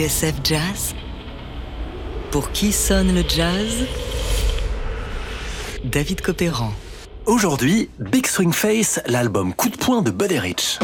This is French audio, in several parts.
TSF Jazz Pour qui sonne le jazz? David Copéran. Aujourd'hui, Big Swing Face, l'album coup de poing de Buddy Rich.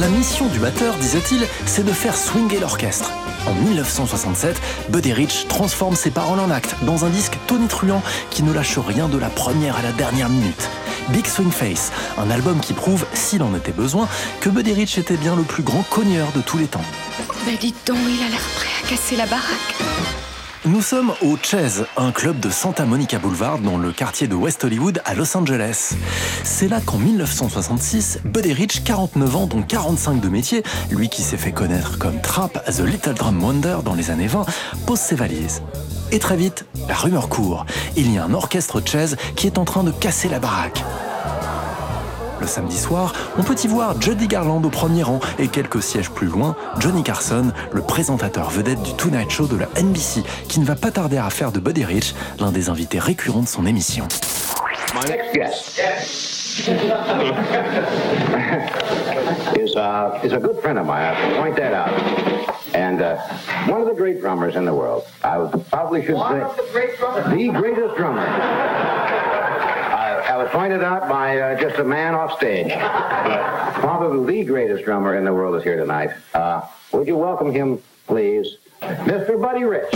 La mission du batteur, disait-il, c'est de faire swinger l'orchestre. En 1967, Buddy Rich transforme ses paroles en actes dans un disque tonitruant qui ne lâche rien de la première à la dernière minute. Big Swing Face, un album qui prouve, s'il en était besoin, que Buddy Rich était bien le plus grand cogneur de tous les temps. Ben dites donc, il a l'air prêt à casser la baraque. Nous sommes au Chess, un club de Santa Monica Boulevard dans le quartier de West Hollywood à Los Angeles. C'est là qu'en 1966, Buddy Rich, 49 ans dont 45 de métier, lui qui s'est fait connaître comme Trap The Little Drum Wonder dans les années 20, pose ses valises. Et très vite, la rumeur court. Il y a un orchestre Chess qui est en train de casser la baraque. Le samedi soir, on peut y voir Judy Garland au premier rang et quelques sièges plus loin, Johnny Carson, le présentateur vedette du Tonight Show de la NBC, qui ne va pas tarder à faire de Buddy Rich l'un des invités récurrents de son émission. My next guest is, uh, is a good friend of mine. I have to point that out. And uh, one of the great drummers in the world. I probably should One say of the great drummers. the greatest drummer. Was pointed out by uh, just a man off stage. Probably the greatest drummer in the world is here tonight. Uh, would you welcome him, please? Mr. Buddy Rich.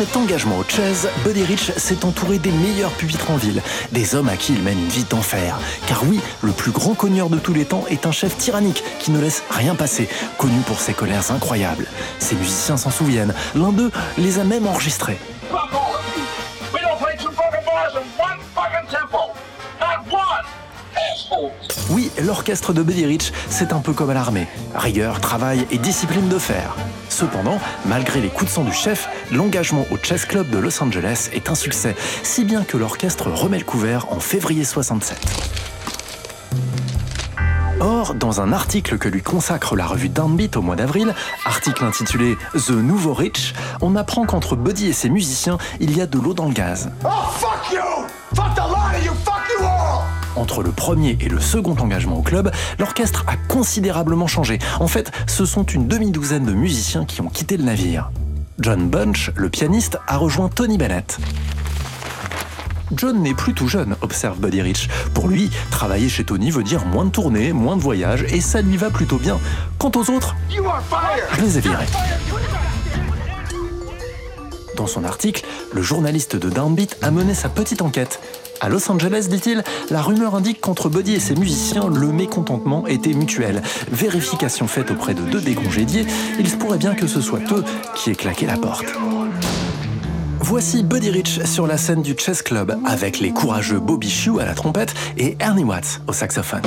Cet engagement au Chess, Buddy Rich s'est entouré des meilleurs pupitres en ville, des hommes à qui il mène une vie d'enfer. Car oui, le plus grand cogneur de tous les temps est un chef tyrannique qui ne laisse rien passer, connu pour ses colères incroyables. Ses musiciens s'en souviennent, l'un d'eux les a même enregistrés. Oui, l'orchestre de Buddy Rich, c'est un peu comme à l'armée. Rigueur, travail et discipline de fer. Cependant, malgré les coups de sang du chef, l'engagement au Chess Club de Los Angeles est un succès, si bien que l'orchestre remet le couvert en février 67. Or, dans un article que lui consacre la revue Downbeat au mois d'avril, article intitulé The Nouveau Rich, on apprend qu'entre Buddy et ses musiciens, il y a de l'eau dans le gaz. Oh, fuck you. Fuck the lot you. Fuck you all. Entre le premier et le second engagement au club, l'orchestre a considérablement changé. En fait, ce sont une demi-douzaine de musiciens qui ont quitté le navire. John Bunch, le pianiste, a rejoint Tony Bennett. John n'est plus tout jeune, observe Buddy Rich. Pour lui, travailler chez Tony veut dire moins de tournées, moins de voyages, et ça lui va plutôt bien. Quant aux autres, je les ai virés. Dans son article, le journaliste de Downbeat a mené sa petite enquête. À Los Angeles, dit-il, la rumeur indique qu'entre Buddy et ses musiciens, le mécontentement était mutuel. Vérification faite auprès de deux des congédiés, il se pourrait bien que ce soit eux qui aient claqué la porte. Voici Buddy Rich sur la scène du Chess Club avec les courageux Bobby Shue à la trompette et Ernie Watts au saxophone.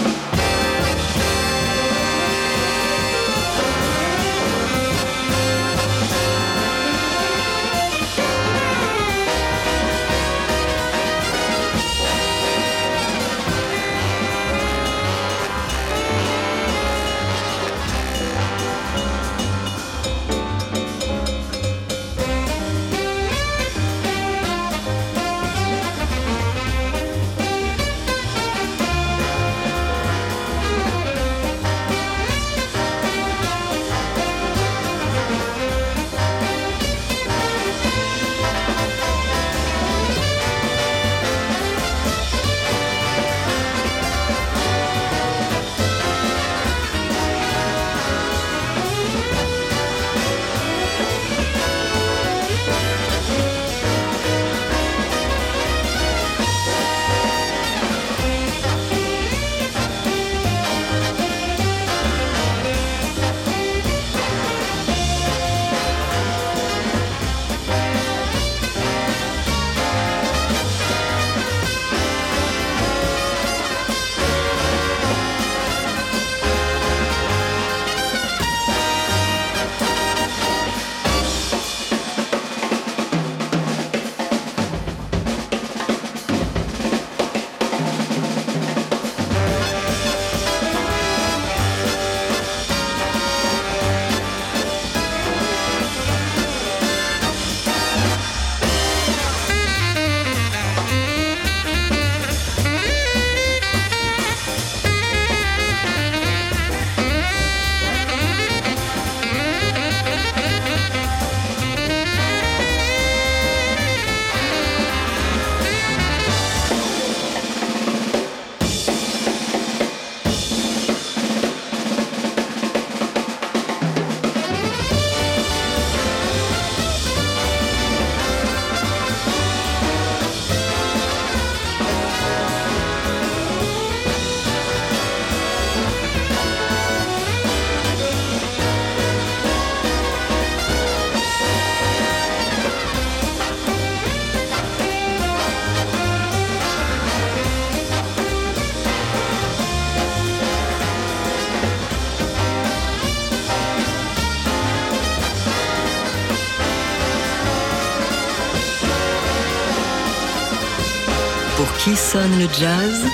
Sonne le jazz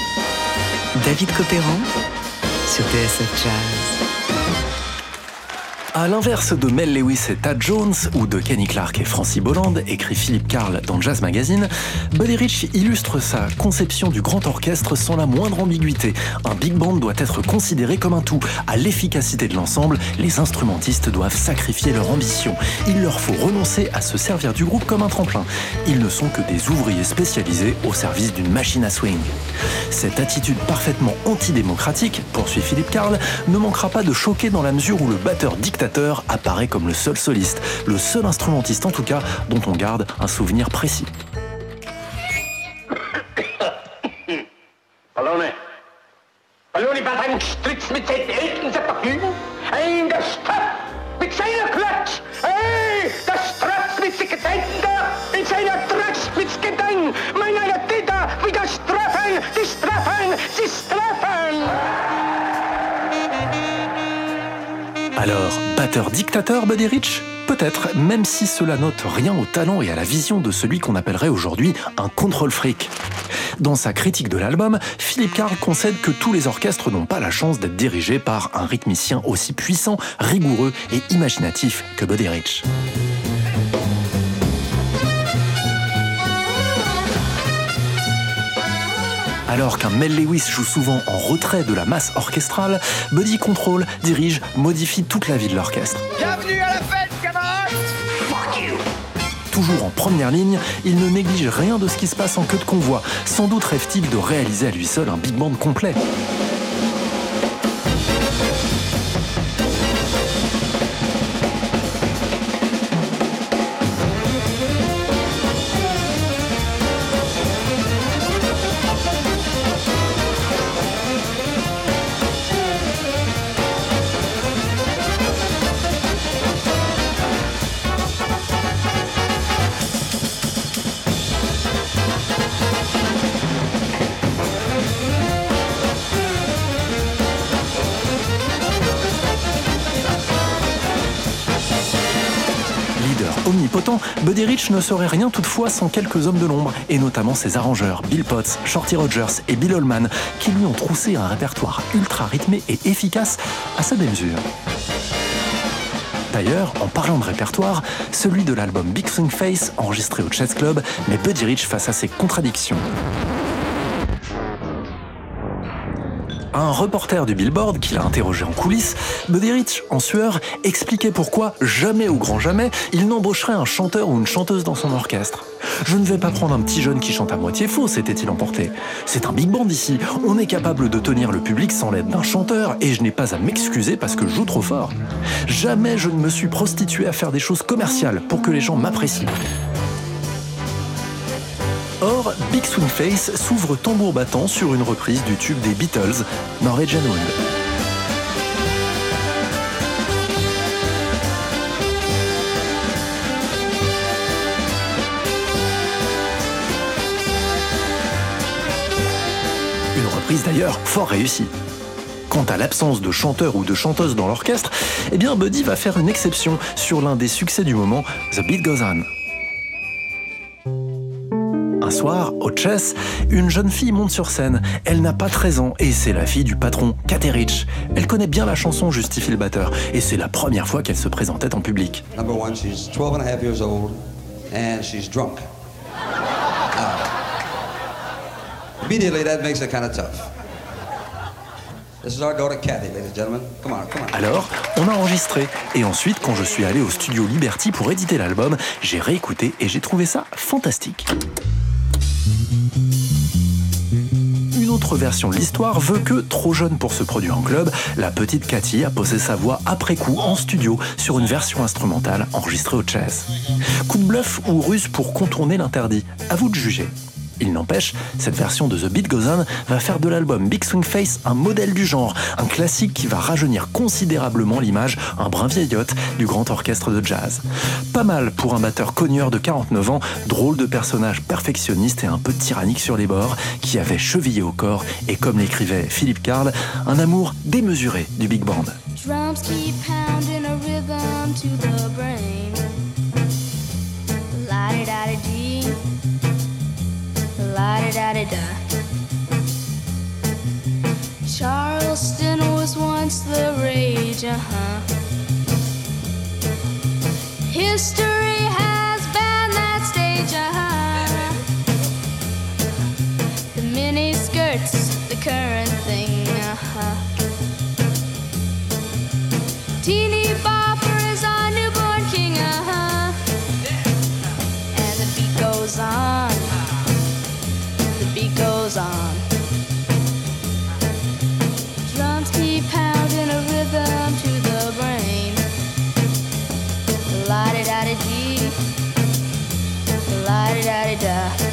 David Copéran sur TSF Jazz. À l'inverse de Mel Lewis et Tad Jones ou de Kenny Clark et Francie Bolland, écrit Philippe Carl dans Jazz Magazine, Buddy Rich illustre sa conception du grand orchestre sans la moindre ambiguïté. Un big band doit être considéré comme un tout. À l'efficacité de l'ensemble, les instrumentistes doivent sacrifier leur ambition. Il leur faut renoncer à se servir du groupe comme un tremplin. Ils ne sont que des ouvriers spécialisés au service d'une machine à swing. Cette attitude parfaitement antidémocratique, poursuit Philippe Carl, ne manquera pas de choquer dans la mesure où le batteur dictateur apparaît comme le seul soliste, le seul instrumentiste en tout cas dont on garde un souvenir précis. Buddy Rich Peut-être, même si cela note rien au talent et à la vision de celui qu'on appellerait aujourd'hui un control freak. Dans sa critique de l'album, Philippe Carl concède que tous les orchestres n'ont pas la chance d'être dirigés par un rythmicien aussi puissant, rigoureux et imaginatif que Buddy Rich. Alors qu'un Mel Lewis joue souvent en retrait de la masse orchestrale, Buddy contrôle, dirige, modifie toute la vie de l'orchestre. Bienvenue à la fête, camarades. Fuck you. Toujours en première ligne, il ne néglige rien de ce qui se passe en queue de convoi. Sans doute rêve-t-il de réaliser à lui seul un big band complet. Omnipotent, Buddy Rich ne serait rien toutefois sans quelques hommes de l'ombre, et notamment ses arrangeurs Bill Potts, Shorty Rogers et Bill Holman, qui lui ont troussé un répertoire ultra rythmé et efficace à sa mesure. D'ailleurs, en parlant de répertoire, celui de l'album Big Swing Face, enregistré au Chess Club, met Buddy Rich face à ses contradictions. Un reporter du Billboard qui l'a interrogé en coulisses, Buddy Rich, en sueur, expliquait pourquoi, jamais au grand jamais, il n'embaucherait un chanteur ou une chanteuse dans son orchestre. Je ne vais pas prendre un petit jeune qui chante à moitié faux, s'était-il emporté. C'est un big band ici, on est capable de tenir le public sans l'aide d'un chanteur, et je n'ai pas à m'excuser parce que je joue trop fort. Jamais je ne me suis prostitué à faire des choses commerciales pour que les gens m'apprécient. Big Swing Face s'ouvre tambour battant sur une reprise du tube des Beatles, Norwegian Wood. Une reprise d'ailleurs fort réussie. Quant à l'absence de chanteur ou de chanteuse dans l'orchestre, eh bien Buddy va faire une exception sur l'un des succès du moment, The Beat Goes On. Un soir, au chess, une jeune fille monte sur scène. Elle n'a pas 13 ans et c'est la fille du patron, Kathy Rich. Elle connaît bien la chanson Justifie le batteur et c'est la première fois qu'elle se présentait en public. Number one, she's 12 and a half years old and she's drunk. Now, immediately, that makes it kind of tough. This is our daughter Kathy, ladies and gentlemen. Come on, come on. Alors, on a enregistré et ensuite, quand je suis allé au studio Liberty pour éditer l'album, j'ai réécouté et j'ai trouvé ça fantastique. Une autre version de l'histoire veut que, trop jeune pour se produire en club, la petite Cathy a posé sa voix après coup en studio sur une version instrumentale enregistrée au chess. Coup de bluff ou ruse pour contourner l'interdit? À vous de juger. Il n'empêche, cette version de The Beat Goes va faire de l'album Big Swing Face un modèle du genre, un classique qui va rajeunir considérablement l'image, un brin vieillotte, du grand orchestre de jazz. Pas mal pour un batteur cogneur de 49 ans, drôle de personnage perfectionniste et un peu tyrannique sur les bords, qui avait chevillé au corps et, comme l'écrivait Philippe Carl, un amour démesuré du big band. la da da da da. Charleston was once the rage, uh huh. History has banned that stage, uh huh. The mini skirts, the current thing, uh huh. Teeny. Yeah.